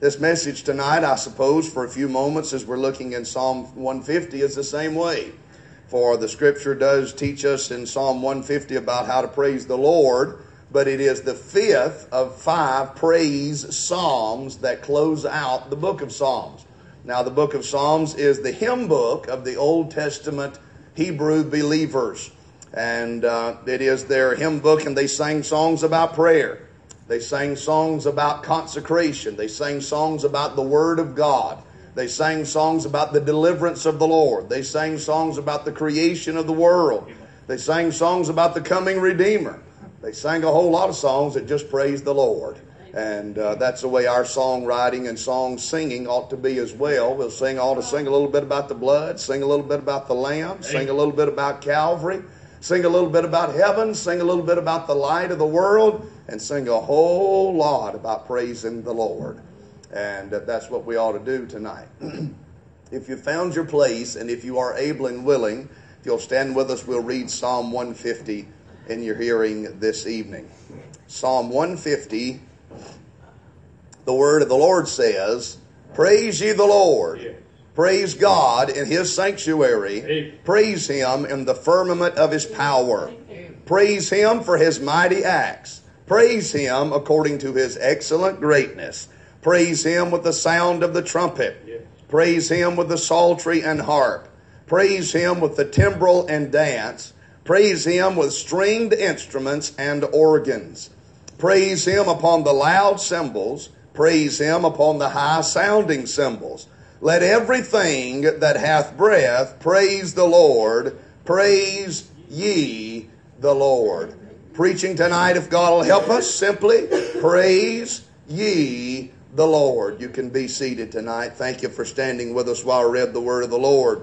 This message tonight, I suppose, for a few moments as we're looking in Psalm 150, is the same way. For the scripture does teach us in Psalm 150 about how to praise the Lord, but it is the fifth of five praise psalms that close out the book of Psalms. Now, the book of Psalms is the hymn book of the Old Testament Hebrew believers. And uh, it is their hymn book, and they sang songs about prayer. They sang songs about consecration. They sang songs about the Word of God. They sang songs about the deliverance of the Lord. They sang songs about the creation of the world. They sang songs about the coming Redeemer. They sang a whole lot of songs that just praised the Lord. And uh, that's the way our songwriting and song singing ought to be as well. We'll sing, ought to sing a little bit about the blood, sing a little bit about the Lamb, sing a little bit about Calvary, sing a little bit about heaven, sing a little bit about the light of the world, and sing a whole lot about praising the Lord. And uh, that's what we ought to do tonight. if you found your place and if you are able and willing, if you'll stand with us, we'll read Psalm 150 in your hearing this evening. Psalm 150, the word of the Lord says, Praise ye the Lord. Praise God in his sanctuary. Praise him in the firmament of his power. Praise him for his mighty acts. Praise him according to his excellent greatness. Praise him with the sound of the trumpet. Praise him with the psaltery and harp. Praise him with the timbrel and dance. Praise him with stringed instruments and organs. Praise him upon the loud cymbals. Praise him upon the high sounding cymbals. Let everything that hath breath praise the Lord. Praise ye the Lord preaching tonight, if God will help us, simply praise ye the Lord. You can be seated tonight. Thank you for standing with us while I read the word of the Lord.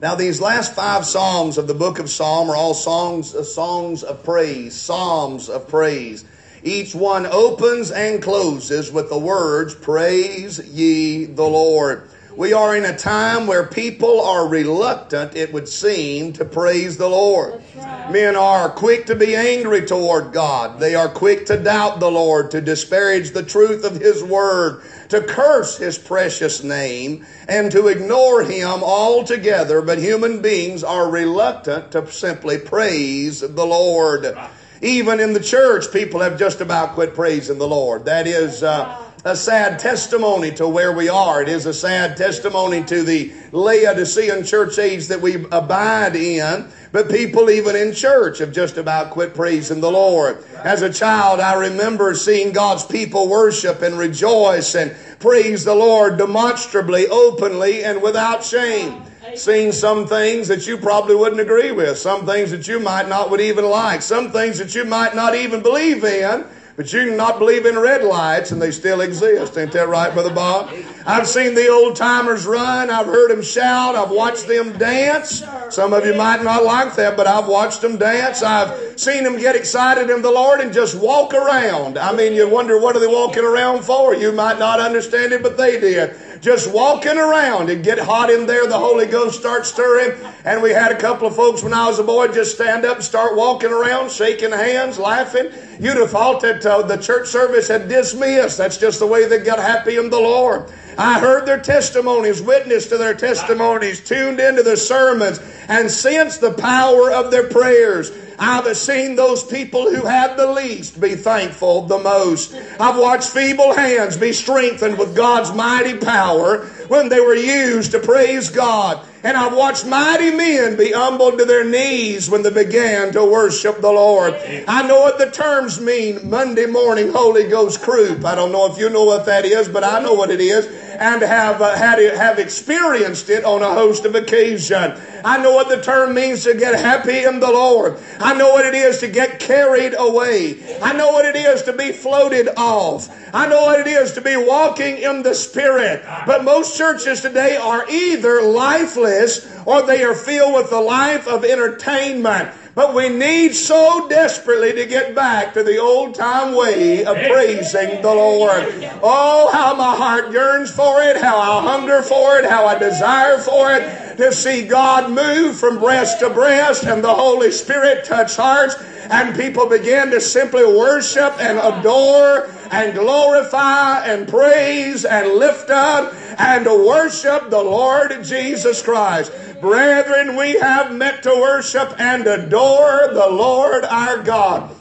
Now, these last five psalms of the book of Psalm are all songs, songs of praise, psalms of praise. Each one opens and closes with the words, Praise ye the Lord. We are in a time where people are reluctant, it would seem, to praise the Lord. Right. Men are quick to be angry toward God. They are quick to doubt the Lord, to disparage the truth of His Word, to curse His precious name, and to ignore Him altogether. But human beings are reluctant to simply praise the Lord. Right. Even in the church, people have just about quit praising the Lord. That is, uh, a sad testimony to where we are. It is a sad testimony to the Laodicean church age that we abide in. But people, even in church, have just about quit praising the Lord. As a child, I remember seeing God's people worship and rejoice and praise the Lord demonstrably, openly, and without shame. Seeing some things that you probably wouldn't agree with, some things that you might not would even like, some things that you might not even believe in. But you can not believe in red lights and they still exist. Ain't that right, Brother Bob? I've seen the old timers run. I've heard them shout. I've watched them dance. Some of you might not like that, but I've watched them dance. I've seen them get excited in the Lord and just walk around. I mean, you wonder what are they walking around for? You might not understand it, but they did just walking around and get hot in there. The Holy Ghost starts stirring. And we had a couple of folks when I was a boy just stand up and start walking around, shaking hands, laughing. You'd have thought that uh, the church service had dismissed. That's just the way they got happy in the Lord. I heard their testimonies, witnessed to their testimonies, tuned into their sermons, and sensed the power of their prayers. I've seen those people who had the least be thankful the most. I've watched feeble hands be strengthened with God's mighty power power when they were used to praise God. And I've watched mighty men be humbled to their knees when they began to worship the Lord. I know what the terms mean Monday morning Holy Ghost croup. I don't know if you know what that is, but I know what it is and have uh, had it, have experienced it on a host of occasions. I know what the term means to get happy in the Lord. I know what it is to get carried away. I know what it is to be floated off. I know what it is to be walking in the Spirit. But most churches today are either lifeless or they are filled with the life of entertainment. But we need so desperately to get back to the old time way of praising the Lord. Oh, how my heart yearns for it, how I hunger for it, how I desire for it, to see God move from breast to breast and the Holy Spirit touch hearts and people begin to simply worship and adore and glorify and praise and lift up and to worship the Lord Jesus Christ. Brethren, we have met to worship and adore the Lord our God.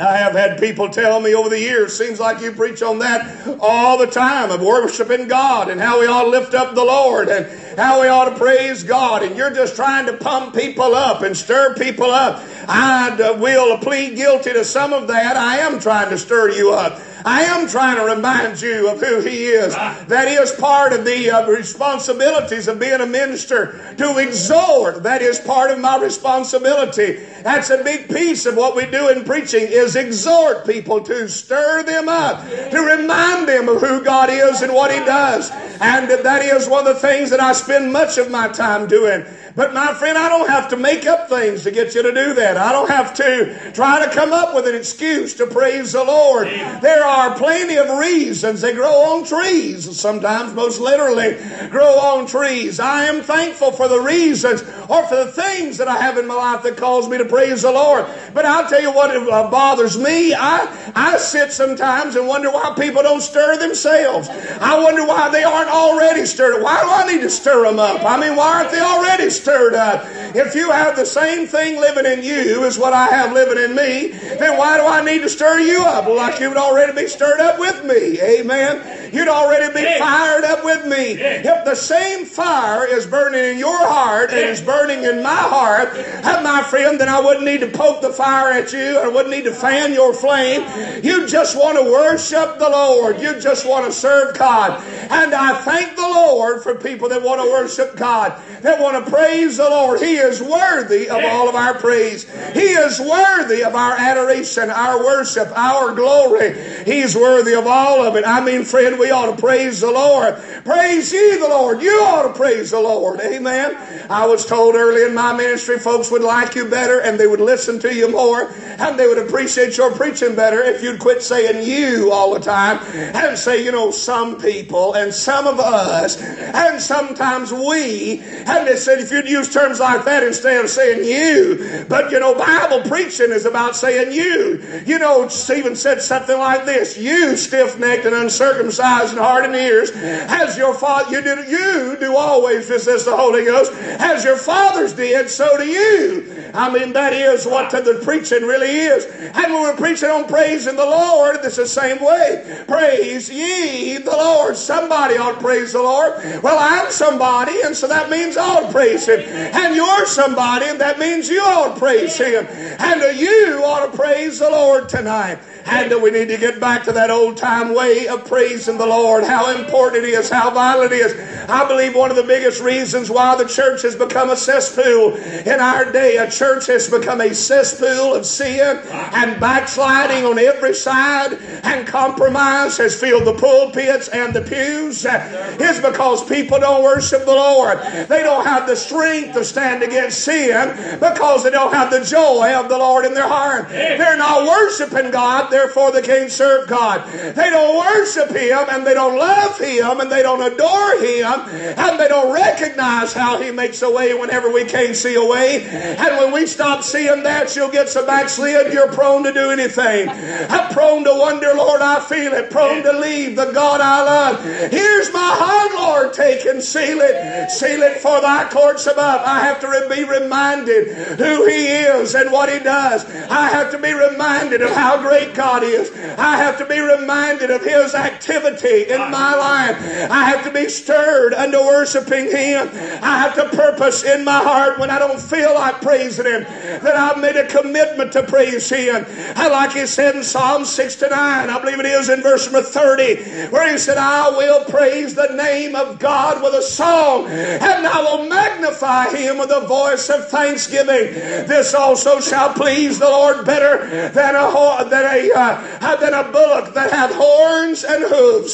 I have had people tell me over the years, seems like you preach on that all the time of worshiping God and how we ought to lift up the Lord and how we ought to praise God. And you're just trying to pump people up and stir people up. I will plead guilty to some of that. I am trying to stir you up. I am trying to remind you of who He is. That is part of the uh, responsibilities of being a minister to exhort. That is part of my responsibility. That's a big piece of what we do in preaching is exhort people to stir them up, to remind them of who God is and what He does. And that is one of the things that I spend much of my time doing. But my friend, I don't have to make up things to get you to do that. I don't have to try to come up with an excuse to praise the Lord. There are plenty of reasons. They grow on trees. Sometimes, most literally, grow on trees. I am thankful for the reasons or for the things that I have in my life that cause me to praise the Lord. But I'll tell you what uh, bothers me. I, I sit sometimes and wonder why people don't stir themselves. I wonder why they aren't already stirred. Why do I need to stir them up? I mean, why aren't they already stirred? Up. If you have the same thing living in you as what I have living in me, then why do I need to stir you up? Like you would already be stirred up with me. Amen. You'd already be fired up with me. If the same fire is burning in your heart and is burning in my heart, my friend, then I wouldn't need to poke the fire at you. I wouldn't need to fan your flame. You just want to worship the Lord. You just want to serve God. And I thank the Lord for people that want to worship God, that want to praise praise the Lord. He is worthy of all of our praise. He is worthy of our adoration, our worship, our glory. He's worthy of all of it. I mean, friend, we ought to praise the Lord. Praise ye the Lord. You ought to praise the Lord. Amen. I was told early in my ministry, folks would like you better and they would listen to you more and they would appreciate your preaching better if you'd quit saying you all the time and say, you know, some people and some of us and sometimes we. And they said, if you'd use terms like that instead of saying you. But you know, Bible preaching is about saying you. You know, Stephen said something like this: "You stiff-necked and uncircumcised in heart and ears, as your father you do you do always resist the Holy Ghost, as your fathers did, so do you." I mean, that is what the preaching really is. And when we're preaching on praising the Lord, it's the same way. Praise ye the Lord. Somebody ought to praise the Lord. Well, I'm somebody, and so that means I ought to praise Him. And you're somebody, and that means you ought to praise Him. And you ought to praise the Lord tonight. And we need to get back to that old time way of praising the Lord, how important it is, how vital it is. I believe one of the biggest reasons why the church has become a cesspool in our day, a church has become a cesspool of sin and backsliding on every side, and compromise has filled the pulpits and the pews, is because people don't worship the Lord. They don't have the strength to stand against sin because they don't have the joy of the Lord in their heart. They're not worshiping God therefore they can't serve God. They don't worship Him and they don't love Him and they don't adore Him and they don't recognize how He makes a way whenever we can't see a way. And when we stop seeing that, you'll get so backslid, you're prone to do anything. I'm prone to wonder, Lord, I feel it. Prone to leave the God I love. Here's my heart, Lord, take and seal it. Seal it for thy courts above. I have to be reminded who He is and what He does. I have to be reminded of how great God is. I have to be reminded of His activity in my life. I have to be stirred unto worshiping Him. I have to purpose in my heart when I don't feel like praising Him that I've made a commitment to praise Him. I like He said in Psalm 69, I believe it is in verse number 30, where He said, I will praise the name of God with a song, and I will magnify Him with a voice of thanksgiving. This also shall please the Lord better than a, than a uh, than a bullock that hath horns and hooves.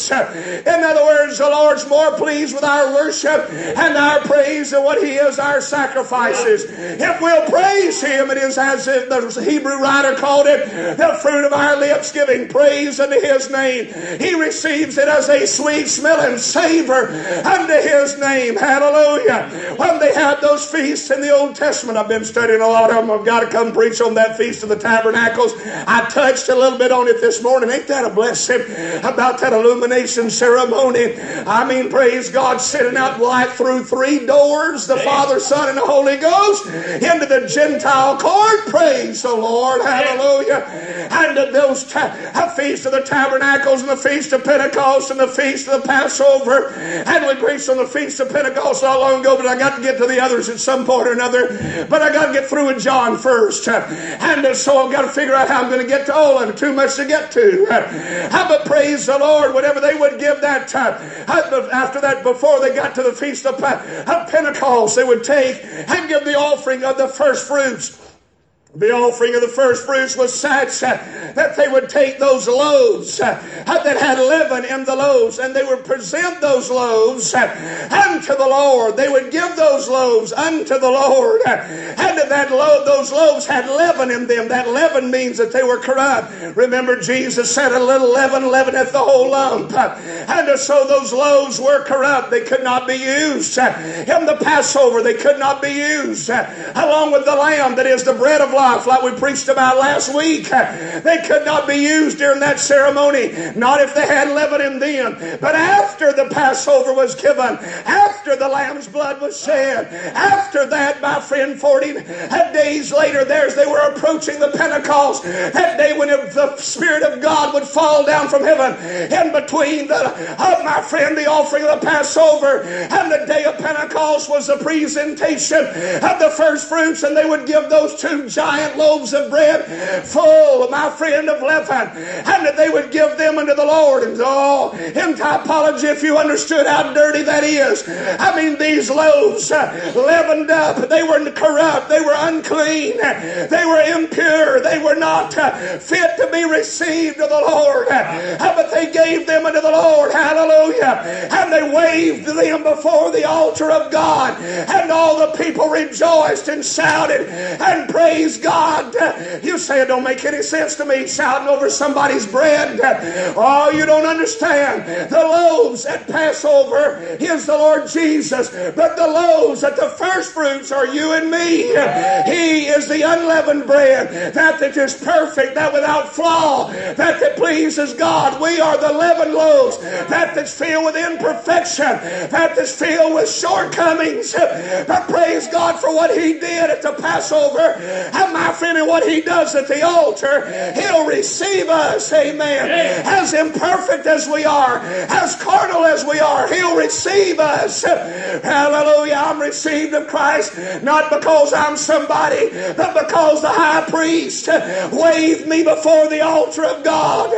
In other words, the Lord's more pleased with our worship and our praise than what He is our sacrifices. If we'll praise Him, it is as if the Hebrew writer called it the fruit of our lips, giving praise unto His name. He receives it as a sweet smelling savor unto his name. Hallelujah. When they had those feasts in the Old Testament, I've been studying a lot of them. I've got to come preach on that Feast of the Tabernacles. I touched a little bit on it this morning. Ain't that a blessing about that illumination ceremony? I mean, praise God, sitting out light through three doors, the Father, Son, and the Holy Ghost, into the Gentile court. Praise the Lord. Hallelujah. And those ta- Feast of the Tabernacles and the Feast of Pentecost and the Feast of the Passover. And we preached on the Feast of Pentecost not long ago, but I got to get to the others at some point or another. But I got to get through with John first. And so I've got to figure out how I'm going to get to all of it. Too much to get to. But praise the Lord, whatever they would give that time. After that, before they got to the Feast of Pentecost, they would take and give the offering of the first fruits. The offering of the first fruits was such uh, that they would take those loaves uh, that had leaven in the loaves and they would present those loaves uh, unto the Lord. They would give those loaves unto the Lord. And that loaf, those loaves had leaven in them. That leaven means that they were corrupt. Remember, Jesus said, A little leaven leaveneth the whole lump. And so those loaves were corrupt. They could not be used. In the Passover, they could not be used. Along with the lamb that is the bread of life life, like we preached about last week. They could not be used during that ceremony, not if they had leaven in them. But after the Passover was given, after the lamb's blood was shed, after that, my friend, 40 days later, there's they were approaching the Pentecost, that day when the Spirit of God would fall down from heaven. In between the, uh, my friend, the offering of the Passover and the day of Pentecost was the presentation of the first fruits, and they would give those two giants giant loaves of bread full, of my friend, of leaven, and that they would give them unto the Lord. And oh, in typology, if you understood how dirty that is, I mean, these loaves uh, leavened up, they were corrupt, they were unclean, they were impure, they were not uh, fit to be received of the Lord. Uh, but they gave them unto the Lord, hallelujah, and they waved them before the altar of God, and all the people rejoiced and shouted and praised God. You say it don't make any sense to me shouting over somebody's bread. Oh, you don't understand. The loaves at Passover is the Lord Jesus, but the loaves at the first fruits are you and me. He is the unleavened bread, that that is perfect, that without flaw, that that pleases God. We are the leavened loaves, that that's filled with imperfection, that that's filled with shortcomings. But praise God for what He did at the Passover. My friend, and what he does at the altar, he'll receive us, amen. As imperfect as we are, as carnal as we are, he'll receive us. Hallelujah. I'm received of Christ, not because I'm somebody, but because the high priest waved me before the altar of God,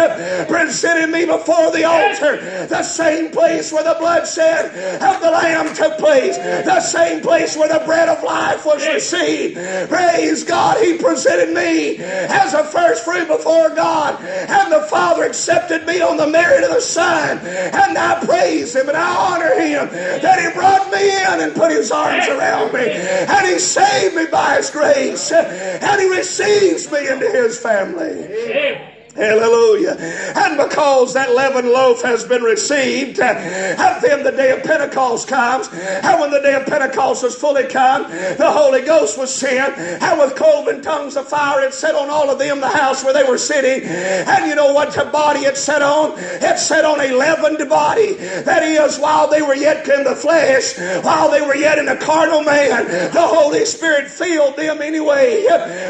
presented me before the altar, the same place where the bloodshed of the Lamb took place, the same place where the bread of life was received. Praise God he presented me as a first fruit before God. And the Father accepted me on the merit of the Son. And I praise Him and I honor Him that He brought me in and put His arms around me. And He saved me by His grace. And He receives me into His family. Hallelujah. And because that leavened loaf has been received, uh, and then the day of Pentecost comes, and when the day of Pentecost was fully come, the Holy Ghost was sent, and with cloven tongues of fire it set on all of them the house where they were sitting. And you know what the body it set on? It set on a leavened body. That is, while they were yet in the flesh, while they were yet in a carnal man, the Holy Spirit filled them anyway.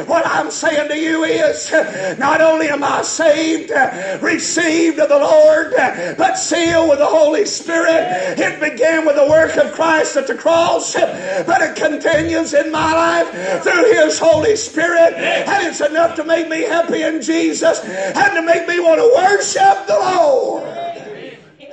What I'm saying to you is, not only am I saved, received of the Lord, but sealed with the Holy Spirit. It began with the work of Christ at the cross, but it continues in my life through His Holy Spirit. And it's enough to make me happy in Jesus and to make me want to worship the Lord.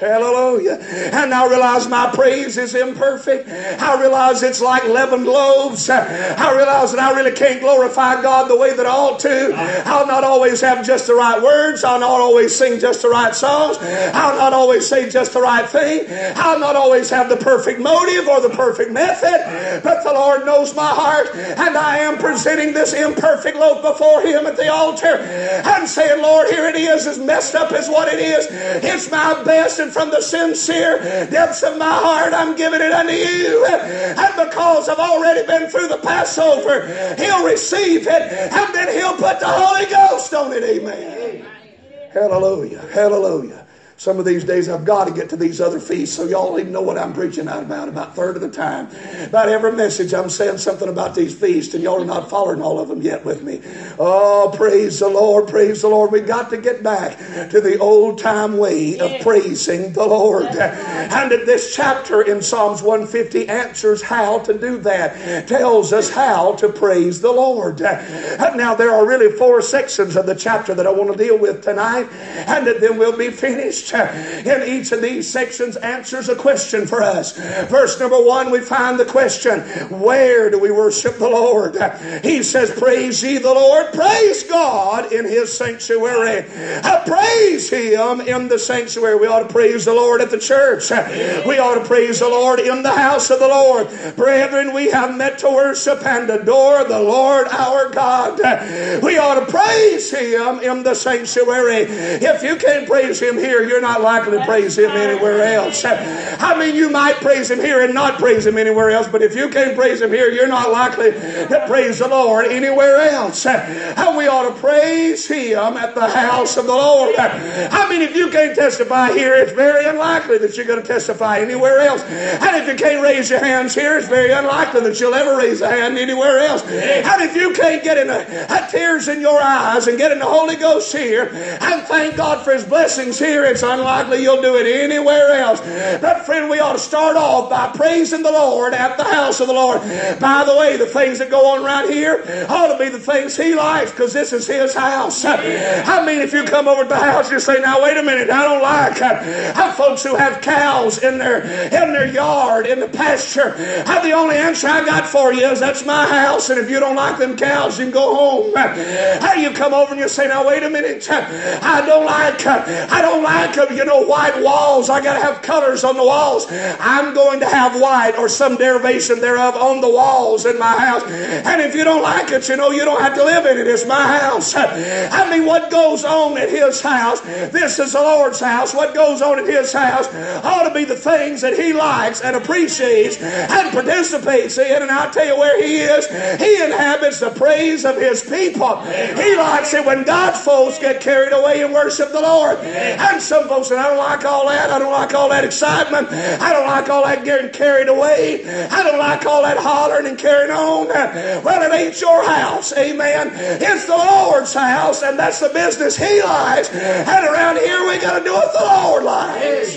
Hallelujah. And I realize my praise is imperfect. I realize it's like leavened loaves. I realize that I really can't glorify God the way that I ought to. I'll not always have just the right words. I'll not always sing just the right songs. I'll not always say just the right thing. I'll not always have the perfect motive or the perfect method. But the Lord knows my heart. And I am presenting this imperfect loaf before Him at the altar and saying, Lord, here it is, as messed up as what it is. It's my best and from the sincere depths of my heart, I'm giving it unto you. And because I've already been through the Passover, He'll receive it, and then He'll put the Holy Ghost on it. Amen. Hallelujah. Hallelujah. Some of these days I've got to get to these other feasts so y'all even know what I'm preaching out about about third of the time. About every message I'm saying something about these feasts and y'all are not following all of them yet with me. Oh, praise the Lord, praise the Lord. We got to get back to the old time way of praising the Lord. And this chapter in Psalms 150 answers how to do that, tells us how to praise the Lord. Now there are really four sections of the chapter that I want to deal with tonight and then we'll be finished in each of these sections answers a question for us. Verse number one, we find the question, where do we worship the Lord? He says, praise ye the Lord, praise God in his sanctuary. Uh, praise him in the sanctuary. We ought to praise the Lord at the church. We ought to praise the Lord in the house of the Lord. Brethren, we have met to worship and adore the Lord our God. We ought to praise him in the sanctuary. If you can't praise him here, you're not likely to praise Him anywhere else. I mean, you might praise Him here and not praise Him anywhere else, but if you can't praise Him here, you're not likely to praise the Lord anywhere else. And we ought to praise Him at the house of the Lord. I mean, if you can't testify here, it's very unlikely that you're going to testify anywhere else. And if you can't raise your hands here, it's very unlikely that you'll ever raise a hand anywhere else. And if you can't get in a, a tears in your eyes and get in the Holy Ghost here and thank God for His blessings here, it's unlikely you'll do it anywhere else. But friend, we ought to start off by praising the Lord at the house of the Lord. By the way, the things that go on right here ought to be the things He likes because this is His house. I mean, if you come over to the house, you say, "Now wait a minute, I don't like have folks who have cows in their in their yard in the pasture." Have the only answer I got for you is that's my house, and if you don't like them cows, you can go home. How you come over and you say, "Now wait a minute, I don't like I don't like you know, white walls. I got to have colors on the walls. I'm going to have white or some derivation thereof on the walls in my house. And if you don't like it, you know, you don't have to live in it. It's my house. I mean, what goes on at his house, this is the Lord's house. What goes on at his house ought to be the things that he likes and appreciates and participates in. And I'll tell you where he is. He inhabits the praise of his people. He likes it when God's folks get carried away and worship the Lord. And some folks say, I don't like all that. I don't like all that excitement. I don't like all that getting carried away. I don't like all that hollering and carrying on. Well, it ain't your house. Amen. It's the Lord's house, and that's the business He likes. And around here, we got to do what the Lord likes.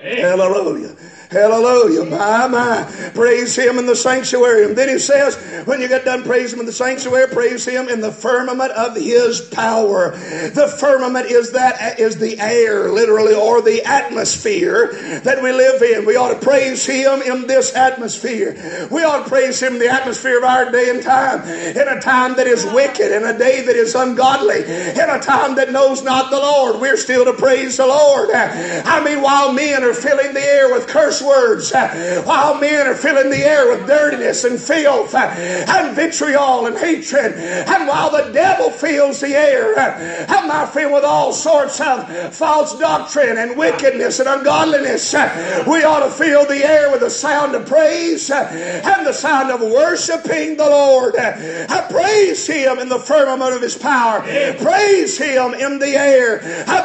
Hallelujah. Hallelujah. My, my. Praise Him in the sanctuary. And then He says, when you get done praise Him in the sanctuary, praise Him in the firmament of His power. The firmament is that, is the air, literally, or the atmosphere that we live in. We ought to praise Him in this atmosphere. We ought to praise Him in the atmosphere of our day and time. In a time that is wicked, in a day that is ungodly, in a time that knows not the Lord, we're still to praise the Lord. I mean, while men are filling the air with curse curse words uh, while men are filling the air with dirtiness and filth uh, and vitriol and hatred. And while the devil fills the air, uh, and my friend, with all sorts of false doctrine and wickedness and ungodliness, we ought to fill the air with the sound of praise and the sound of worshiping the Lord. I praise Him in the firmament of His power. Praise Him in the air.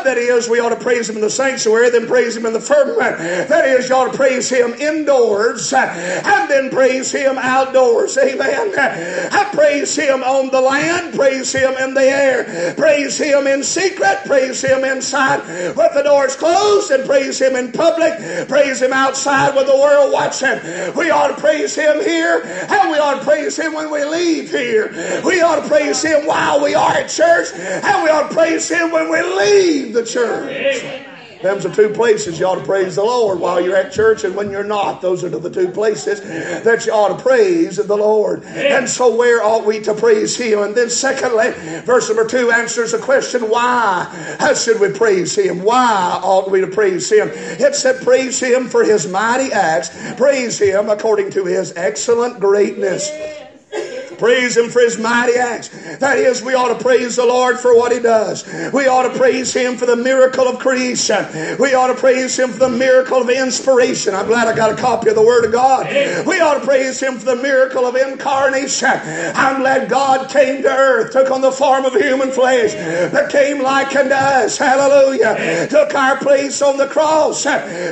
That is, we ought to praise Him in the sanctuary, then praise Him in the firmament. That is, you ought to praise Him indoors and then praise Him outdoors. Amen. I praise Him on the land, praise Him in the air, praise Him in secret, praise Him inside with the doors closed, and praise Him in public, praise Him outside with the world watching. We ought to praise Him here, and we ought to praise Him when we leave here. We ought to praise Him while we are at church, and we ought to praise Him when we leave the church. Them's the two places you ought to praise the Lord while you're at church and when you're not. Those are the two places that you ought to praise the Lord. And so where ought we to praise Him? And then secondly, verse number two answers the question, why? How should we praise Him? Why ought we to praise Him? It said, praise Him for His mighty acts. Praise Him according to His excellent greatness. Praise Him for His mighty acts. That is, we ought to praise the Lord for what He does. We ought to praise Him for the miracle of creation. We ought to praise Him for the miracle of inspiration. I'm glad I got a copy of the Word of God. We ought to praise Him for the miracle of incarnation. I'm glad God came to earth, took on the form of human flesh, became like unto us. Hallelujah. Took our place on the cross.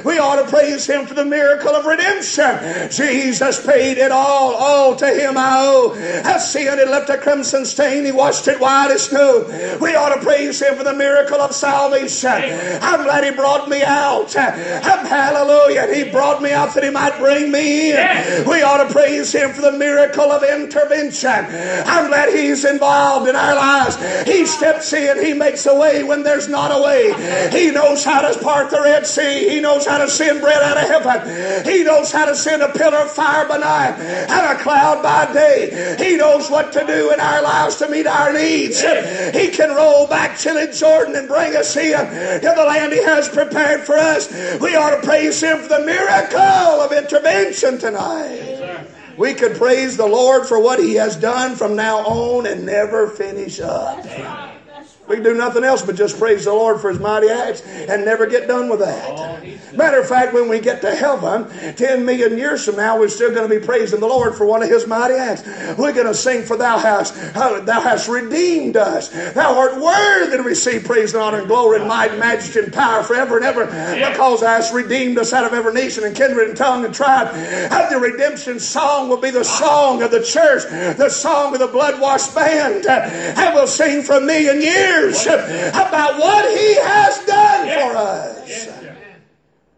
We ought to praise Him for the miracle of redemption. Jesus paid it all. All to Him I owe. As sin had left a crimson stain, He washed it white as snow. We ought to praise Him for the miracle of salvation. I'm glad He brought me out. Hallelujah. He brought me out that He might bring me in. We ought to praise Him for the miracle of intervention. I'm glad He's involved in our lives. He steps in. He makes a way when there's not a way. He knows how to part the Red Sea. He knows how to send bread out of heaven. He knows how to send a pillar of fire by night and a cloud by day. He knows what to do in our lives to meet our needs. He can roll back Chilly Jordan and bring us in to the land He has prepared for us. We ought to praise Him for the miracle of intervention tonight. We could praise the Lord for what He has done from now on and never finish up. We can do nothing else but just praise the Lord for His mighty acts and never get done with that. Oh, Matter of fact, when we get to heaven, 10 million years from now, we're still going to be praising the Lord for one of His mighty acts. We're going to sing for Thou hast, Thou hast redeemed us. Thou art worthy to receive praise and honor and glory and might and majesty and power forever and ever because Thou hast redeemed us out of every nation and kindred and tongue and tribe. And the redemption song will be the song of the church, the song of the blood washed band. And we'll sing for a million years years about what He has done for us.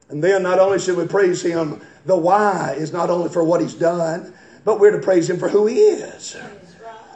And then not only should we praise Him, the why is not only for what He's done, but we're to praise Him for who He is.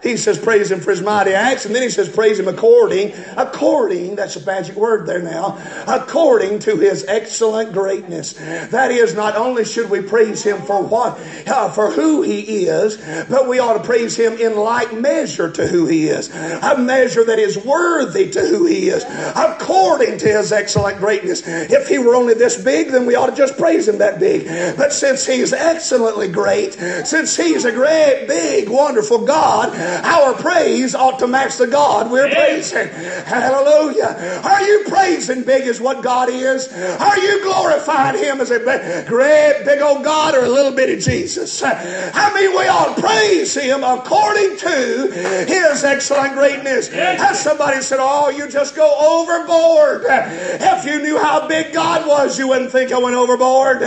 He says, praise him for his mighty acts. And then he says, praise him according, according, that's a magic word there now, according to his excellent greatness. That is, not only should we praise him for what, uh, for who he is, but we ought to praise him in like measure to who he is. A measure that is worthy to who he is, according to his excellent greatness. If he were only this big, then we ought to just praise him that big. But since he's excellently great, since he's a great, big, wonderful God, our praise ought to match the God we're praising. Hallelujah. Are you praising big as what God is? Are you glorifying Him as a great, big old God or a little bitty Jesus? I mean, we ought to praise Him according to His excellent greatness. As somebody said, Oh, you just go overboard. If you knew how big God was, you wouldn't think I went overboard.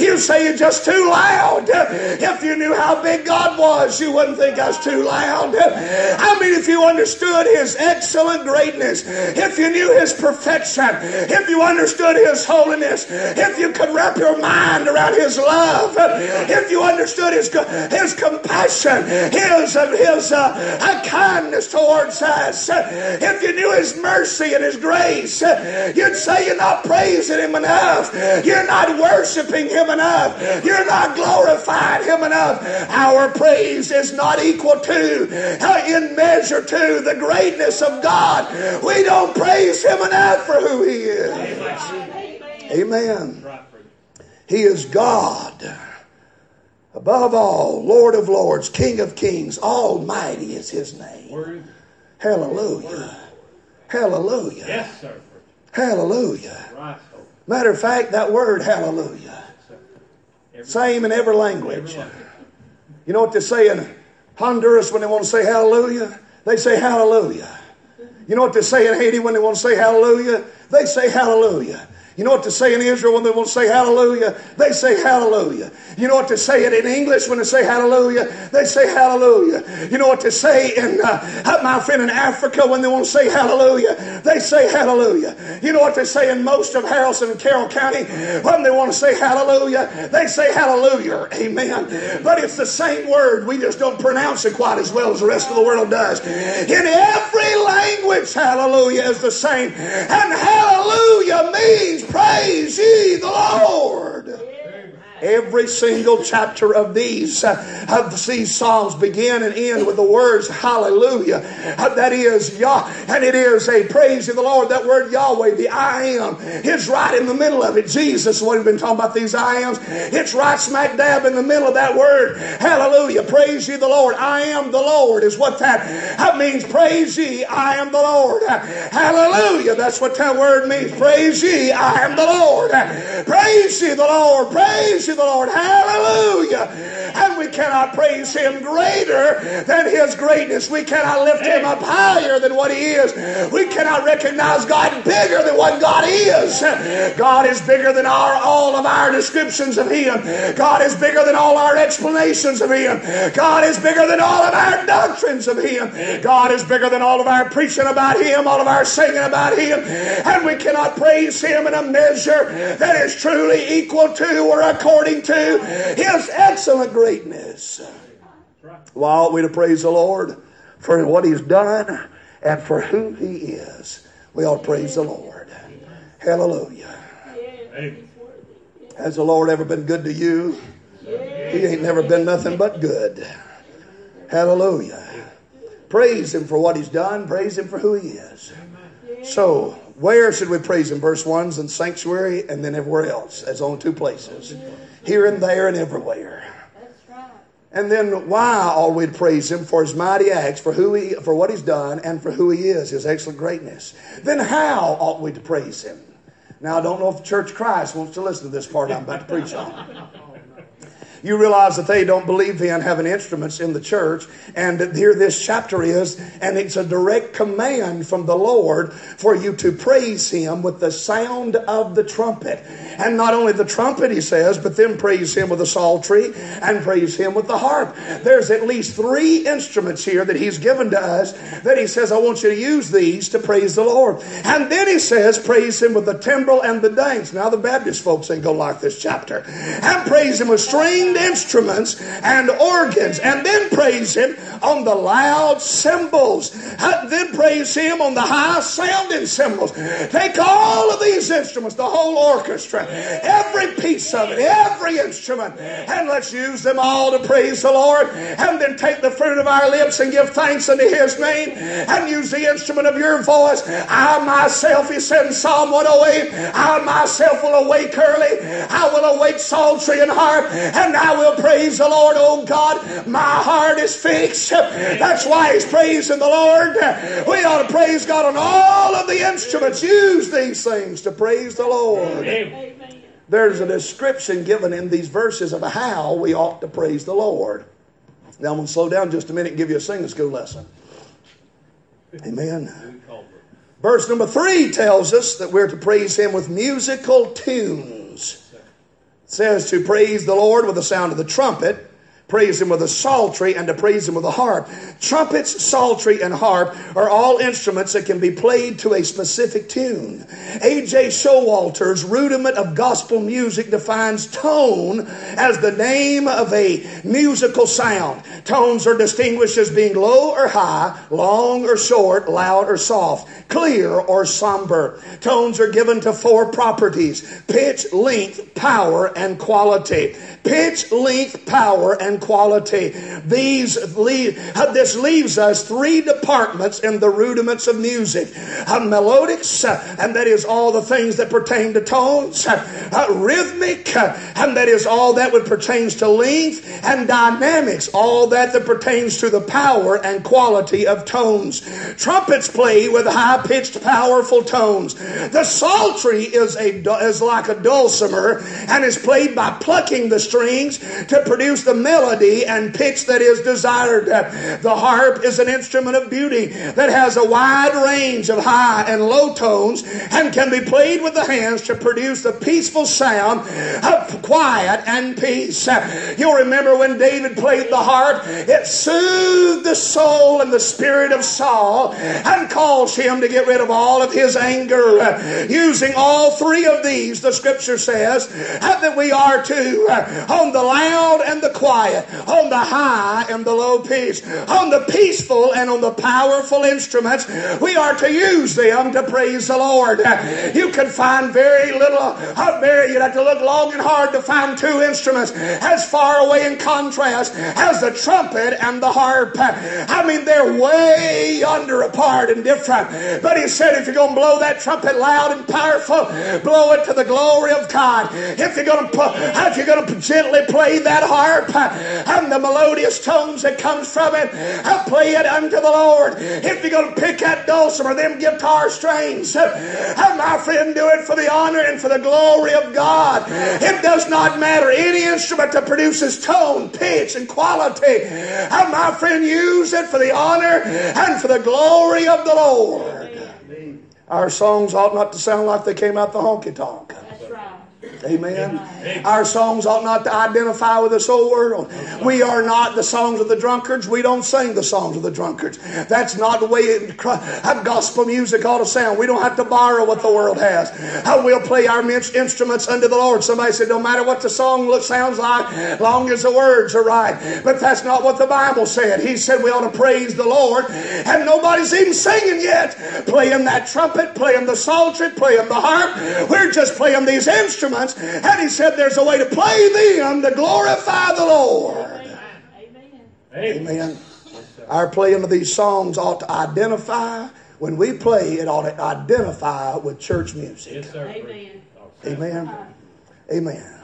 You say you're just too loud. If you knew how big God was, you wouldn't think I was too loud. I mean, if you understood His excellent greatness, if you knew His perfection, if you understood His holiness, if you could wrap your mind around His love, if you understood His His compassion, His His uh, kindness towards us, if you knew His mercy and His grace, you'd say you're not praising Him enough. You're not worshiping Him enough. You're not glorifying Him enough. Our praise is not equal to in measure to the greatness of God. We don't praise Him enough for who He is. Amen. He is God. Above all, Lord of Lords, King of Kings, Almighty is His name. Hallelujah. Hallelujah. Yes, sir. Hallelujah. Matter of fact, that word hallelujah, same in every language. You know what they're saying? Honduras, when they want to say hallelujah, they say hallelujah. You know what they say in Haiti when they want to say hallelujah? They say hallelujah. You know what to say in Israel when they want to say hallelujah? They say hallelujah. You know what to say it in English when they say hallelujah? They say hallelujah. You know what to say in, uh, my friend, in Africa when they want to say hallelujah? They say hallelujah. You know what they say in most of Haralson and Carroll County when they want to say hallelujah? They say hallelujah. Amen. But it's the same word. We just don't pronounce it quite as well as the rest of the world does. In every language, hallelujah is the same. And hallelujah means praise ye the Lord. Every single chapter of these, uh, of these Psalms begin and end with the words hallelujah. Uh, that is Yah, and it is a praise of the Lord. That word Yahweh, the I am, is right in the middle of it. Jesus, what we've been talking about these I ams, it's right smack dab in the middle of that word. Hallelujah. Praise ye the Lord. I am the Lord is what that, that means. Praise ye, I am the Lord. Hallelujah. That's what that word means. Praise ye, I am the Lord. Praise ye the Lord. Praise the Lord. Hallelujah. And we cannot praise Him greater than His greatness. We cannot lift Him up higher than what He is. We cannot recognize God bigger than what God is. God is bigger than our, all of our descriptions of Him. God is bigger than all our explanations of Him. God is bigger than all of our doctrines of Him. God is bigger than all of our preaching about Him, all of our singing about Him. And we cannot praise Him in a measure that is truly equal to or according according to his excellent greatness. Why ought we to praise the Lord for what he's done and for who he is? We ought to praise the Lord. Hallelujah. Has the Lord ever been good to you? He ain't never been nothing but good. Hallelujah. Praise him for what he's done. Praise him for who he is. So, where should we praise him? Verse 1's in sanctuary and then everywhere else. That's only two places here and there and everywhere. And then why ought we to praise him for his mighty acts, for who he, for what he's done, and for who he is, his excellent greatness? Then how ought we to praise him? Now I don't know if the Church Christ wants to listen to this part I'm about to preach on you realize that they don't believe in having instruments in the church. And here this chapter is, and it's a direct command from the Lord for you to praise Him with the sound of the trumpet. And not only the trumpet, he says, but then praise Him with the psaltery and praise Him with the harp. There's at least three instruments here that He's given to us that He says, I want you to use these to praise the Lord. And then He says, praise Him with the timbrel and the dance. Now the Baptist folks ain't gonna like this chapter. And praise Him with strings stringed instruments and organs, and then praise Him on the loud cymbals, then praise Him on the high sounding cymbals. Take all of these instruments, the whole orchestra, every piece of it, every instrument, and let's use them all to praise the Lord, and then take the fruit of our lips and give thanks unto His name, and use the instrument of your voice. I myself, He said in Psalm 108, I myself will awake early, I will awake psaltery and harp, and I will praise the Lord. Oh God, my heart is fixed. That's why he's praising the Lord. We ought to praise God on all of the instruments. Use these things to praise the Lord. There's a description given in these verses of how we ought to praise the Lord. Now I'm going to slow down just a minute and give you a singing school lesson. Amen. Verse number three tells us that we're to praise Him with musical tunes says to praise the Lord with the sound of the trumpet, praise him with a psaltery, and to praise him with a harp. Trumpets, psaltery, and harp are all instruments that can be played to a specific tune. A.J. Showalter's Rudiment of Gospel Music defines tone as the name of a musical sound. Tones are distinguished as being low or high, long or short, loud or soft, clear or somber. Tones are given to four properties pitch, length, power, and quality. Pitch, length, power, and quality. These leave, this leaves us three departments in the rudiments of music. A melodics, and that is all the things that pertain to tones. Rhythmic, and that is all that would pertains to length. And dynamics, all that that pertains to the power and quality of tones. Trumpets play with high pitched, powerful tones. The psaltery is a is like a dulcimer and is played by plucking the strings to produce the melody melody and pitch that is desired. The harp is an instrument of beauty that has a wide range of high and low tones and can be played with the hands to produce the peaceful sound of quiet and peace. You'll remember when David played the harp, it soothed the soul and the spirit of Saul and caused him to get rid of all of his anger. Using all three of these, the scripture says that we are to, uh, on the loud and the quiet, on the high and the low pitch, on the peaceful and on the powerful instruments. We are to use them to praise the Lord. You can find very little, uh, very, you'd have to look long and hard to find two instruments as far away in contrast as the trumpet and the harp. I mean, they're way under apart and different. But he said, if you're going to blow that trumpet loud and powerful, blow it to the glory of God. If you're to, if you're going to gently play that harp and the melodious tones that comes from it, I play it unto the Lord. If you're going to pick that dulcimer, them guitar strings, my friend, do it for the honor and for the glory of God. It does not matter any instrument that produces tone, pitch, and quality. And my friend, use it for the honor and for the glory of the Lord. Our songs ought not to sound like they came out the honky tonk. Amen. Our songs ought not to identify with this old world. We are not the songs of the drunkards. We don't sing the songs of the drunkards. That's not the way it, gospel music ought to sound. We don't have to borrow what the world has. We'll play our instruments unto the Lord. Somebody said, no matter what the song sounds like, long as the words are right. But that's not what the Bible said. He said we ought to praise the Lord, and nobody's even singing yet. Playing that trumpet, playing the psaltery, playing the harp. We're just playing these instruments and he said there's a way to play them to glorify the Lord. Amen. Amen. Our playing of these songs ought to identify. When we play, it ought to identify with church music. Yes, Amen. Amen. Amen.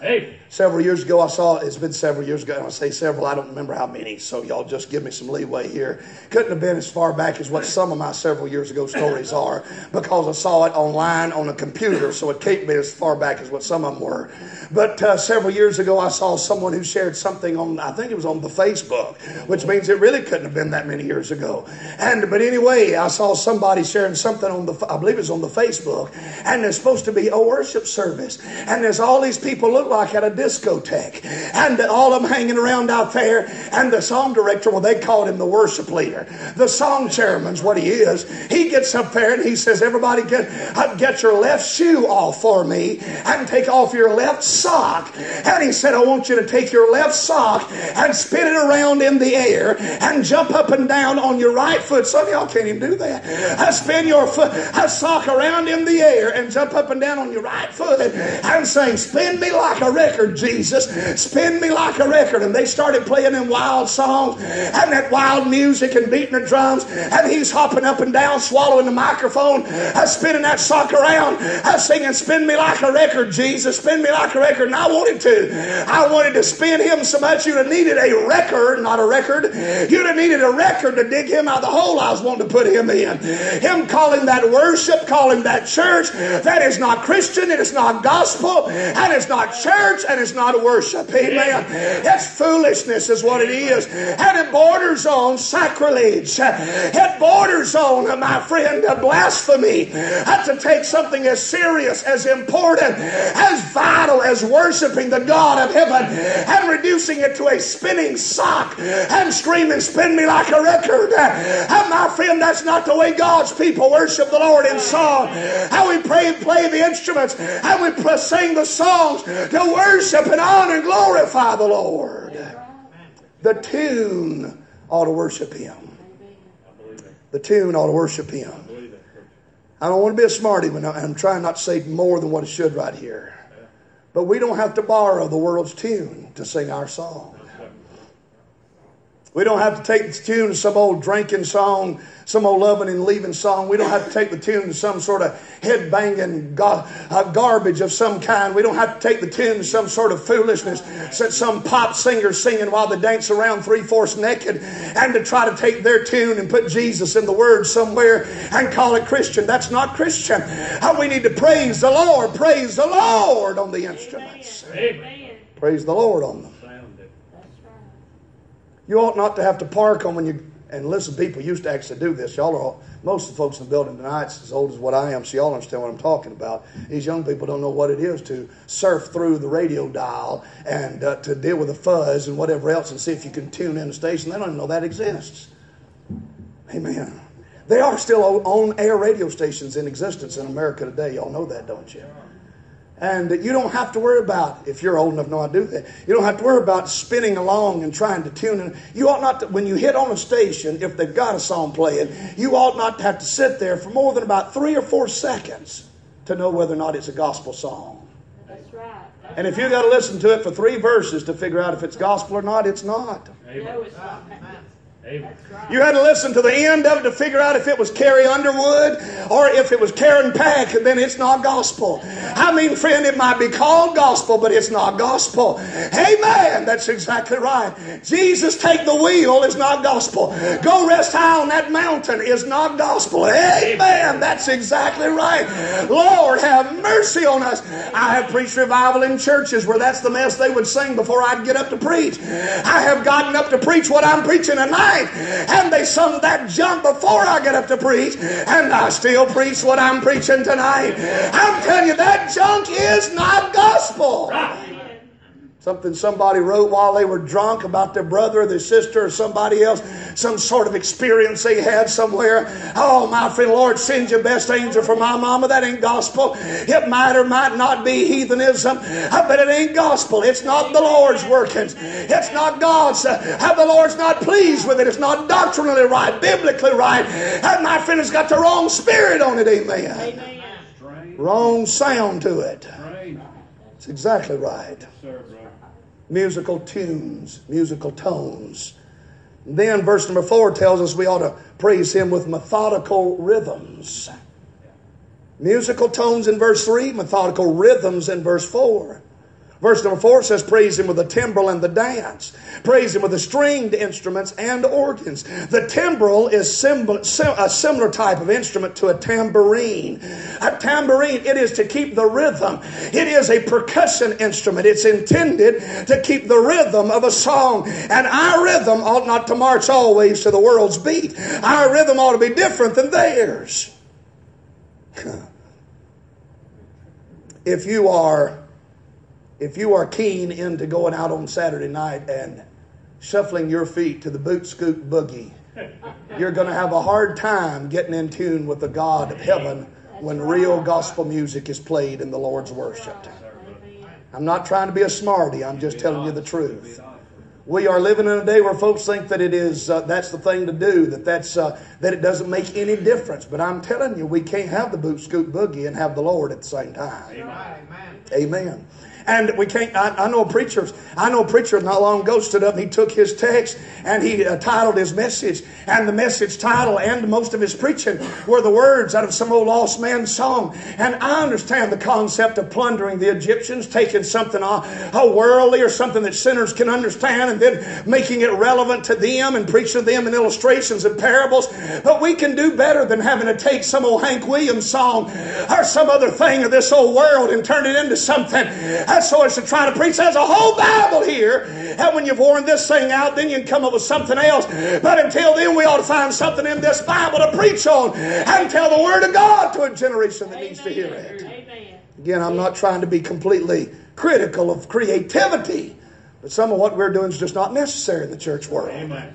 Several years ago, I saw, it's been several years ago, and I say several, I don't remember how many, so y'all just give me some leeway here. Couldn't have been as far back as what some of my several years ago stories are, because I saw it online on a computer, so it can't be as far back as what some of them were. But uh, several years ago, I saw someone who shared something on, I think it was on the Facebook, which means it really couldn't have been that many years ago. And, but anyway, I saw somebody sharing something on the, I believe it was on the Facebook, and there's supposed to be a worship service, and there's all these people look like at a discotheque. And all of them hanging around out there. And the song director, well, they called him the worship leader. The song chairman's what he is. He gets up there and he says, Everybody get, uh, get your left shoe off for me and take off your left sock. And he said, I want you to take your left sock and spin it around in the air and jump up and down on your right foot. Some of y'all can't even do that. I uh, spin your foot, I uh, sock around in the air and jump up and down on your right foot and saying, Spin me like a record, Jesus. Spin me like a record. And they started playing them wild songs and that wild music and beating the drums. And he's hopping up and down, swallowing the microphone, spinning that sock around, singing, Spin me like a record, Jesus. Spin me like a record. And I wanted to. I wanted to spin him so much you'd have needed a record, not a record. You'd have needed a record to dig him out of the hole I was wanting to put him in. Him calling that worship, calling that church, that is not Christian, it is not gospel, and it's not church, and it's not worship. Amen. It's foolishness, is what it is. And it borders on sacrilege. It borders on, uh, my friend, uh, blasphemy. Have to take something as serious, as important, as vital as worshiping the God of heaven and reducing it to a spinning sock and screaming, Spin me like a record. And my friend, that's not the way God's people worship the Lord in song. How we pray, and play the instruments, how we sing the songs to worship and honor and glorify the Lord. The tune ought to worship Him. The tune ought to worship Him. I don't want to be a smarty, but I'm trying not to say more than what it should right here. But we don't have to borrow the world's tune to sing our song. We don't have to take the tune of some old drinking song, some old loving and leaving song. We don't have to take the tune to some sort of head banging gar- uh, garbage of some kind. We don't have to take the tune to some sort of foolishness that some pop singer singing while they dance around three fourths naked and to try to take their tune and put Jesus in the words somewhere and call it Christian. That's not Christian. Uh, we need to praise the Lord, praise the Lord on the instruments. Amen. Praise the Lord on them. You ought not to have to park on when you. And listen, people used to actually do this. Y'all are all, most of the folks in the building tonight as old as what I am, so y'all understand what I'm talking about. These young people don't know what it is to surf through the radio dial and uh, to deal with the fuzz and whatever else and see if you can tune in a station. They don't even know that exists. Amen. There are still on air radio stations in existence in America today. Y'all know that, don't you? And that you don't have to worry about, if you're old enough, know I do that. You don't have to worry about spinning along and trying to tune in. You ought not to, when you hit on a station, if they've got a song playing, you ought not to have to sit there for more than about three or four seconds to know whether or not it's a gospel song. That's right. That's And if you got to listen to it for three verses to figure out if it's gospel or not, it's not. No, it's not. You had to listen to the end of it to figure out if it was Carrie Underwood or if it was Karen Peck, and then it's not gospel. I mean, friend, it might be called gospel, but it's not gospel. Amen. That's exactly right. Jesus take the wheel is not gospel. Go rest high on that mountain is not gospel. Amen. That's exactly right. Lord, have mercy on us. I have preached revival in churches where that's the mess they would sing before I'd get up to preach. I have gotten up to preach what I'm preaching tonight, and they sung that junk before I get up to preach, and I still preach what I'm preaching tonight. I'm telling you, that junk is not gospel. Something somebody wrote while they were drunk about their brother or their sister or somebody else, some sort of experience they had somewhere. Oh, my friend, Lord, send your best angel for my mama. That ain't gospel. It might or might not be heathenism, ah, but it ain't gospel. It's not the Lord's workings. It's not God's. Uh, ah, the Lord's not pleased with it. It's not doctrinally right, biblically right. Ah, my friend has got the wrong spirit on it. Amen. Amen. Wrong sound to it. It's exactly right. Musical tunes, musical tones. Then verse number four tells us we ought to praise him with methodical rhythms. Musical tones in verse three, methodical rhythms in verse four. Verse number four says, Praise him with the timbrel and the dance. Praise him with the stringed instruments and organs. The timbrel is a similar type of instrument to a tambourine. A tambourine, it is to keep the rhythm. It is a percussion instrument. It's intended to keep the rhythm of a song. And our rhythm ought not to march always to the world's beat. Our rhythm ought to be different than theirs. If you are if you are keen into going out on Saturday night and shuffling your feet to the boot scoot boogie, you're going to have a hard time getting in tune with the God of heaven when real gospel music is played in the Lord's worshiped. I'm not trying to be a smarty, I'm just telling you the truth. We are living in a day where folks think that it is uh, that's the thing to do, that that's uh, that it doesn't make any difference. But I'm telling you, we can't have the boot scoot boogie and have the Lord at the same time. Amen. And we can't. I, I know preachers. I know a preacher not long ago stood up and he took his text and he uh, titled his message. And the message title and most of his preaching were the words out of some old lost man's song. And I understand the concept of plundering the Egyptians, taking something uh, worldly or something that sinners can understand, and then making it relevant to them and preaching to them in illustrations and parables. But we can do better than having to take some old Hank Williams song or some other thing of this old world and turn it into something. That's so as to try to preach. There's a whole Bible here. And when you've worn this thing out, then you can come up with something else. But until then, we ought to find something in this Bible to preach on and tell the Word of God to a generation that needs to hear it. Amen. Again, I'm not trying to be completely critical of creativity, but some of what we're doing is just not necessary in the church world. Amen.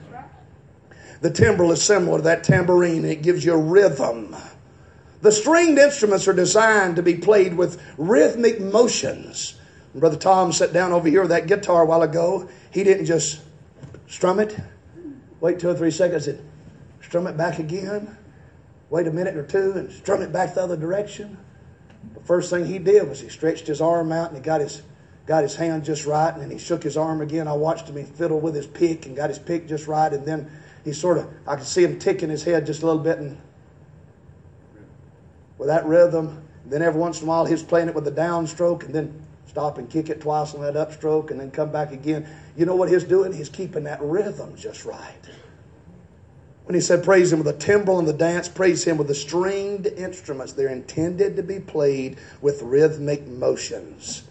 The timbrel is similar to that tambourine, it gives you a rhythm. The stringed instruments are designed to be played with rhythmic motions. Brother Tom sat down over here with that guitar a while ago. He didn't just strum it, wait two or three seconds, and strum it back again, wait a minute or two, and strum it back the other direction. The first thing he did was he stretched his arm out and he got his got his hand just right, and then he shook his arm again. I watched him. He fiddled with his pick and got his pick just right, and then he sort of I could see him ticking his head just a little bit, and with that rhythm. Then every once in a while he's playing it with a downstroke, and then stop and kick it twice on that upstroke, and then come back again. You know what he's doing? He's keeping that rhythm just right. When he said praise him with the timbrel and the dance, praise him with the stringed instruments. They're intended to be played with rhythmic motions.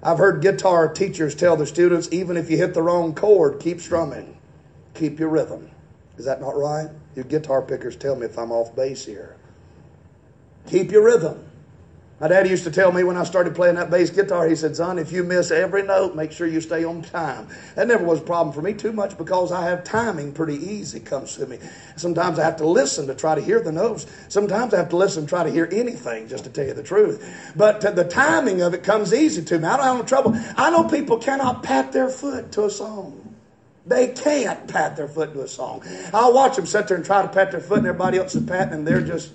I've heard guitar teachers tell their students, even if you hit the wrong chord, keep strumming. Keep your rhythm. Is that not right? Your guitar pickers tell me if I'm off base here. Keep your rhythm. My daddy used to tell me when I started playing that bass guitar, he said, Son, if you miss every note, make sure you stay on time. That never was a problem for me too much because I have timing pretty easy comes to me. Sometimes I have to listen to try to hear the notes. Sometimes I have to listen to try to hear anything, just to tell you the truth. But the timing of it comes easy to me. I don't have no trouble. I know people cannot pat their foot to a song. They can't pat their foot to a song. I'll watch them sit there and try to pat their foot, and everybody else is patting, and they're just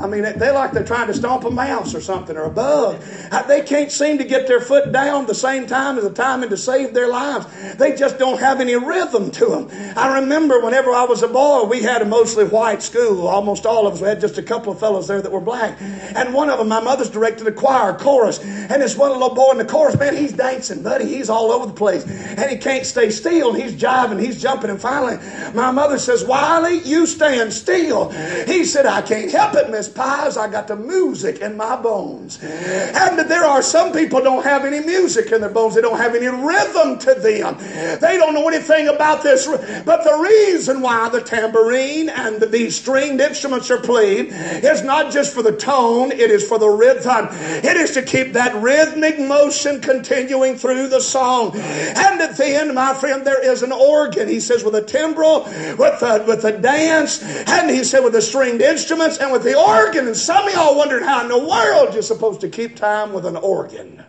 I mean, they're like they're trying to stomp a mouse or something or a bug. They can't seem to get their foot down the same time as the timing to save their lives. They just don't have any rhythm to them. I remember whenever I was a boy, we had a mostly white school. Almost all of us. We had just a couple of fellows there that were black. And one of them, my mother's directed a choir, chorus. And this one little boy in the chorus, man, he's dancing, buddy. He's all over the place. And he can't stay still. He's jiving, he's jumping. And finally, my mother says, Wiley, you stand still. He said, I can't help it, Miss pies, I got the music in my bones. And there are some people don't have any music in their bones. They don't have any rhythm to them. They don't know anything about this. But the reason why the tambourine and these stringed instruments are played is not just for the tone, it is for the rhythm. It is to keep that rhythmic motion continuing through the song. And at the end, my friend, there is an organ. He says with a timbrel, with the, with the dance, and he said with the stringed instruments and with the organ organ, and some of y'all wondered how in the world you're supposed to keep time with an organ.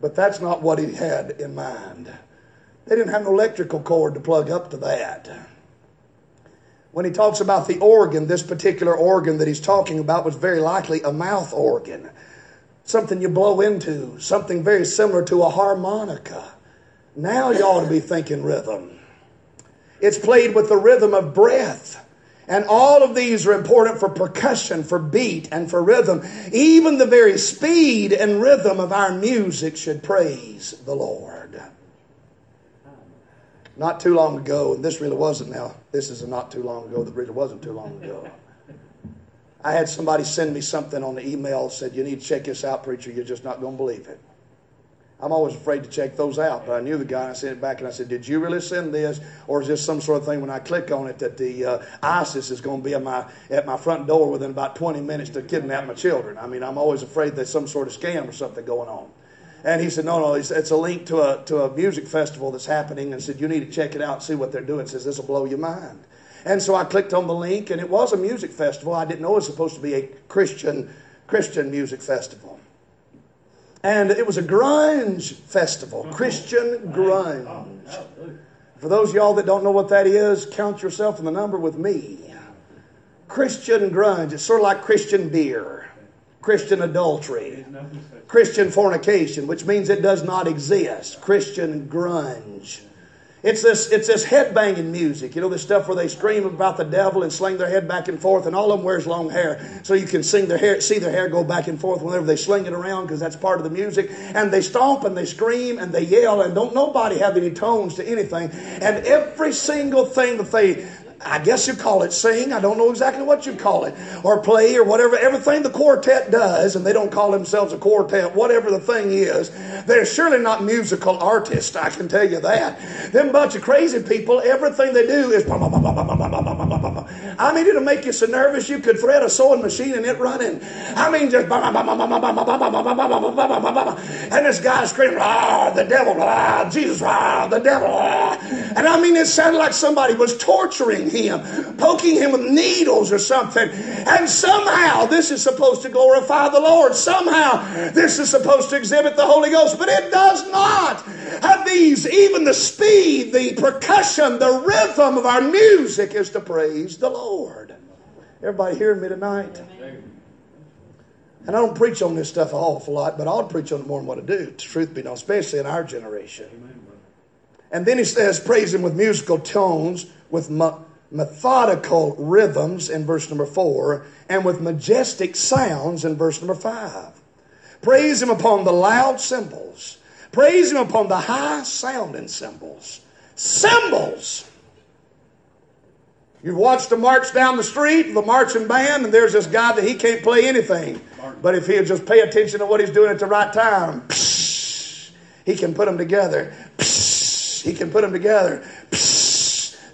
But that's not what he had in mind. They didn't have an electrical cord to plug up to that. When he talks about the organ, this particular organ that he's talking about was very likely a mouth organ. Something you blow into, something very similar to a harmonica. Now you ought to be thinking rhythm. It's played with the rhythm of breath. And all of these are important for percussion, for beat, and for rhythm. Even the very speed and rhythm of our music should praise the Lord. Not too long ago, and this really wasn't now, this is not too long ago that really wasn't too long ago. I had somebody send me something on the email, said, You need to check this out, preacher, you're just not going to believe it. I'm always afraid to check those out, but I knew the guy. I sent it back and I said, "Did you really send this, or is this some sort of thing when I click on it that the uh, ISIS is going to be at my at my front door within about 20 minutes to kidnap my children?" I mean, I'm always afraid there's some sort of scam or something going on. And he said, "No, no, it's, a link to a to a music festival that's happening." And said, "You need to check it out and see what they're doing." Says this will blow your mind. And so I clicked on the link, and it was a music festival. I didn't know it was supposed to be a Christian Christian music festival. And it was a grunge festival, Christian grunge. For those y'all that don't know what that is, count yourself in the number with me. Christian grunge. It's sort of like Christian beer, Christian adultery, Christian fornication, which means it does not exist. Christian grunge. It's this, it's this head banging music, you know, the stuff where they scream about the devil and sling their head back and forth, and all of them wears long hair, so you can sing their hair, see their hair go back and forth whenever they sling it around, because that's part of the music. And they stomp and they scream and they yell, and don't nobody have any tones to anything. And every single thing that they I guess you call it sing. I don't know exactly what you call it. Or play or whatever. Everything the quartet does, and they don't call themselves a quartet, whatever the thing is, they're surely not musical artists, I can tell you that. Them bunch of crazy people, everything they do is. I mean, it'll make you so nervous you could thread a sewing machine and it running. I mean, just. And this guy screaming, ah, the devil, ah, Jesus, ah, the devil. Ah. And I mean, it sounded like somebody was torturing him, poking him with needles or something. And somehow this is supposed to glorify the Lord. Somehow this is supposed to exhibit the Holy Ghost, but it does not. Have these, even the speed, the percussion, the rhythm of our music is to praise the Lord. Everybody hearing me tonight? And I don't preach on this stuff an awful lot, but I'll preach on it more than what I do, truth be known, especially in our generation. And then he says, praise him with musical tones, with methodical rhythms in verse number four, and with majestic sounds in verse number five. Praise Him upon the loud cymbals. Praise Him upon the high sounding cymbals. Cymbals! You've watched the march down the street, the marching band, and there's this guy that he can't play anything. But if he'll just pay attention to what he's doing at the right time, psh, he can put them together. Psh, he can put them together. Psh,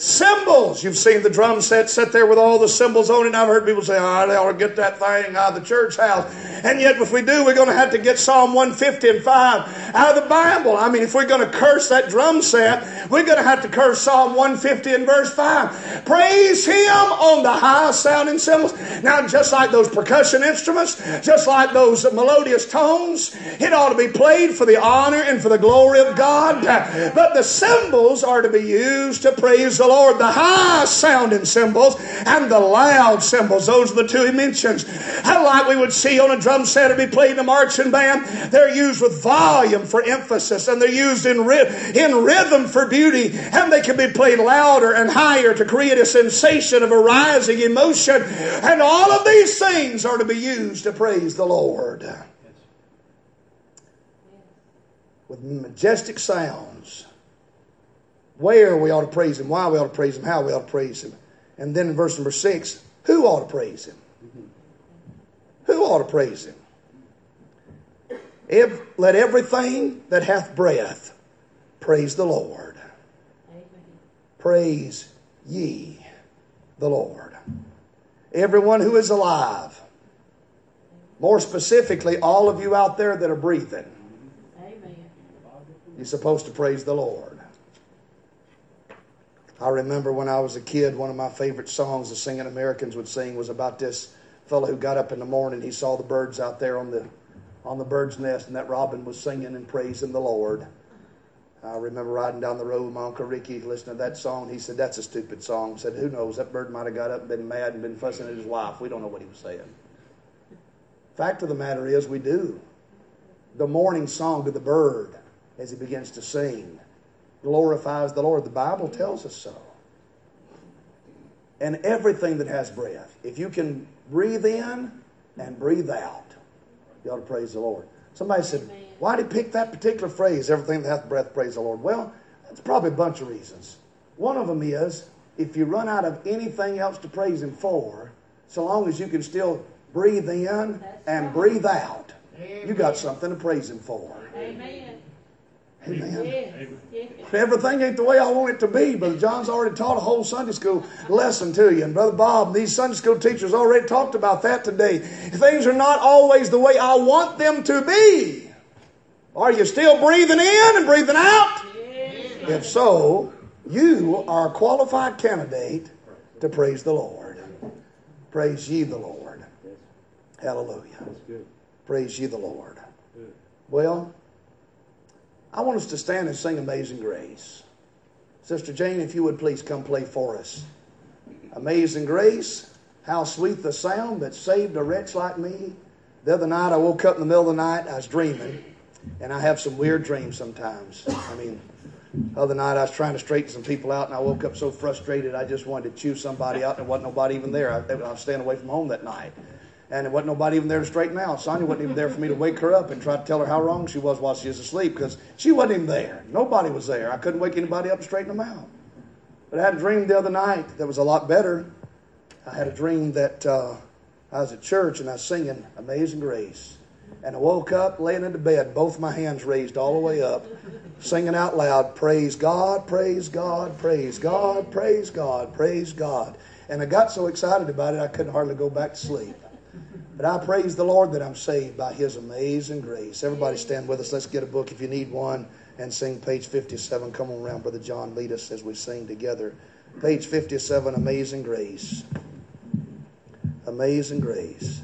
Cymbals. You've seen the drum set set there with all the cymbals on it. I've heard people say, oh, they ought to get that thing out of the church house. And yet, if we do, we're going to have to get Psalm 150 and 5 out of the Bible. I mean, if we're going to curse that drum set, we're going to have to curse Psalm 150 and verse 5. Praise Him on the high sounding cymbals. Now, just like those percussion instruments, just like those melodious tones, it ought to be played for the honor and for the glory of God. But the cymbals are to be used to praise the Lord, the high sounding cymbals and the loud cymbals. Those are the two he mentions. How like we would see on a drum set or be played in a marching band. They're used with volume for emphasis and they're used in, in rhythm for beauty and they can be played louder and higher to create a sensation of a rising emotion. And all of these things are to be used to praise the Lord. With majestic sounds where we ought to praise Him, why we ought to praise Him, how we ought to praise Him. And then in verse number six, who ought to praise Him? Who ought to praise Him? Let everything that hath breath praise the Lord. Amen. Praise ye the Lord. Everyone who is alive, more specifically, all of you out there that are breathing, Amen. you're supposed to praise the Lord. I remember when I was a kid, one of my favorite songs the singing Americans would sing was about this fellow who got up in the morning. He saw the birds out there on the on the bird's nest, and that robin was singing and praising the Lord. I remember riding down the road with my Uncle Ricky listening to that song. He said, That's a stupid song. I said, Who knows? That bird might have got up and been mad and been fussing at his wife. We don't know what he was saying. Fact of the matter is, we do. The morning song to the bird as he begins to sing glorifies the Lord. The Bible tells us so. And everything that has breath, if you can breathe in and breathe out, you ought to praise the Lord. Somebody said, Why did he pick that particular phrase, everything that hath breath, praise the Lord? Well, it's probably a bunch of reasons. One of them is if you run out of anything else to praise Him for, so long as you can still breathe in and breathe out, you got something to praise Him for. Amen. Amen. Yes. Yes. Everything ain't the way I want it to be. Brother John's already taught a whole Sunday school lesson to you. And Brother Bob, these Sunday school teachers already talked about that today. Things are not always the way I want them to be. Are you still breathing in and breathing out? If so, you are a qualified candidate to praise the Lord. Praise ye the Lord. Hallelujah. Praise ye the Lord. Well, I want us to stand and sing Amazing Grace. Sister Jane, if you would please come play for us. Amazing Grace, how sweet the sound that saved a wretch like me. The other night I woke up in the middle of the night, I was dreaming, and I have some weird dreams sometimes. I mean, the other night I was trying to straighten some people out, and I woke up so frustrated I just wanted to chew somebody out, and there wasn't nobody even there. I, I was staying away from home that night and it wasn't nobody even there to straighten out. Sonia wasn't even there for me to wake her up and try to tell her how wrong she was while she was asleep because she wasn't even there. Nobody was there. I couldn't wake anybody up and straighten them out. But I had a dream the other night that was a lot better. I had a dream that uh, I was at church and I was singing Amazing Grace. And I woke up laying in the bed, both my hands raised all the way up, singing out loud, Praise God, praise God, praise God, praise God, praise God. And I got so excited about it, I couldn't hardly go back to sleep. But I praise the Lord that I'm saved by His amazing grace. Everybody stand with us. Let's get a book if you need one and sing page 57. Come on around, Brother John. Lead us as we sing together. Page 57, Amazing Grace. Amazing Grace.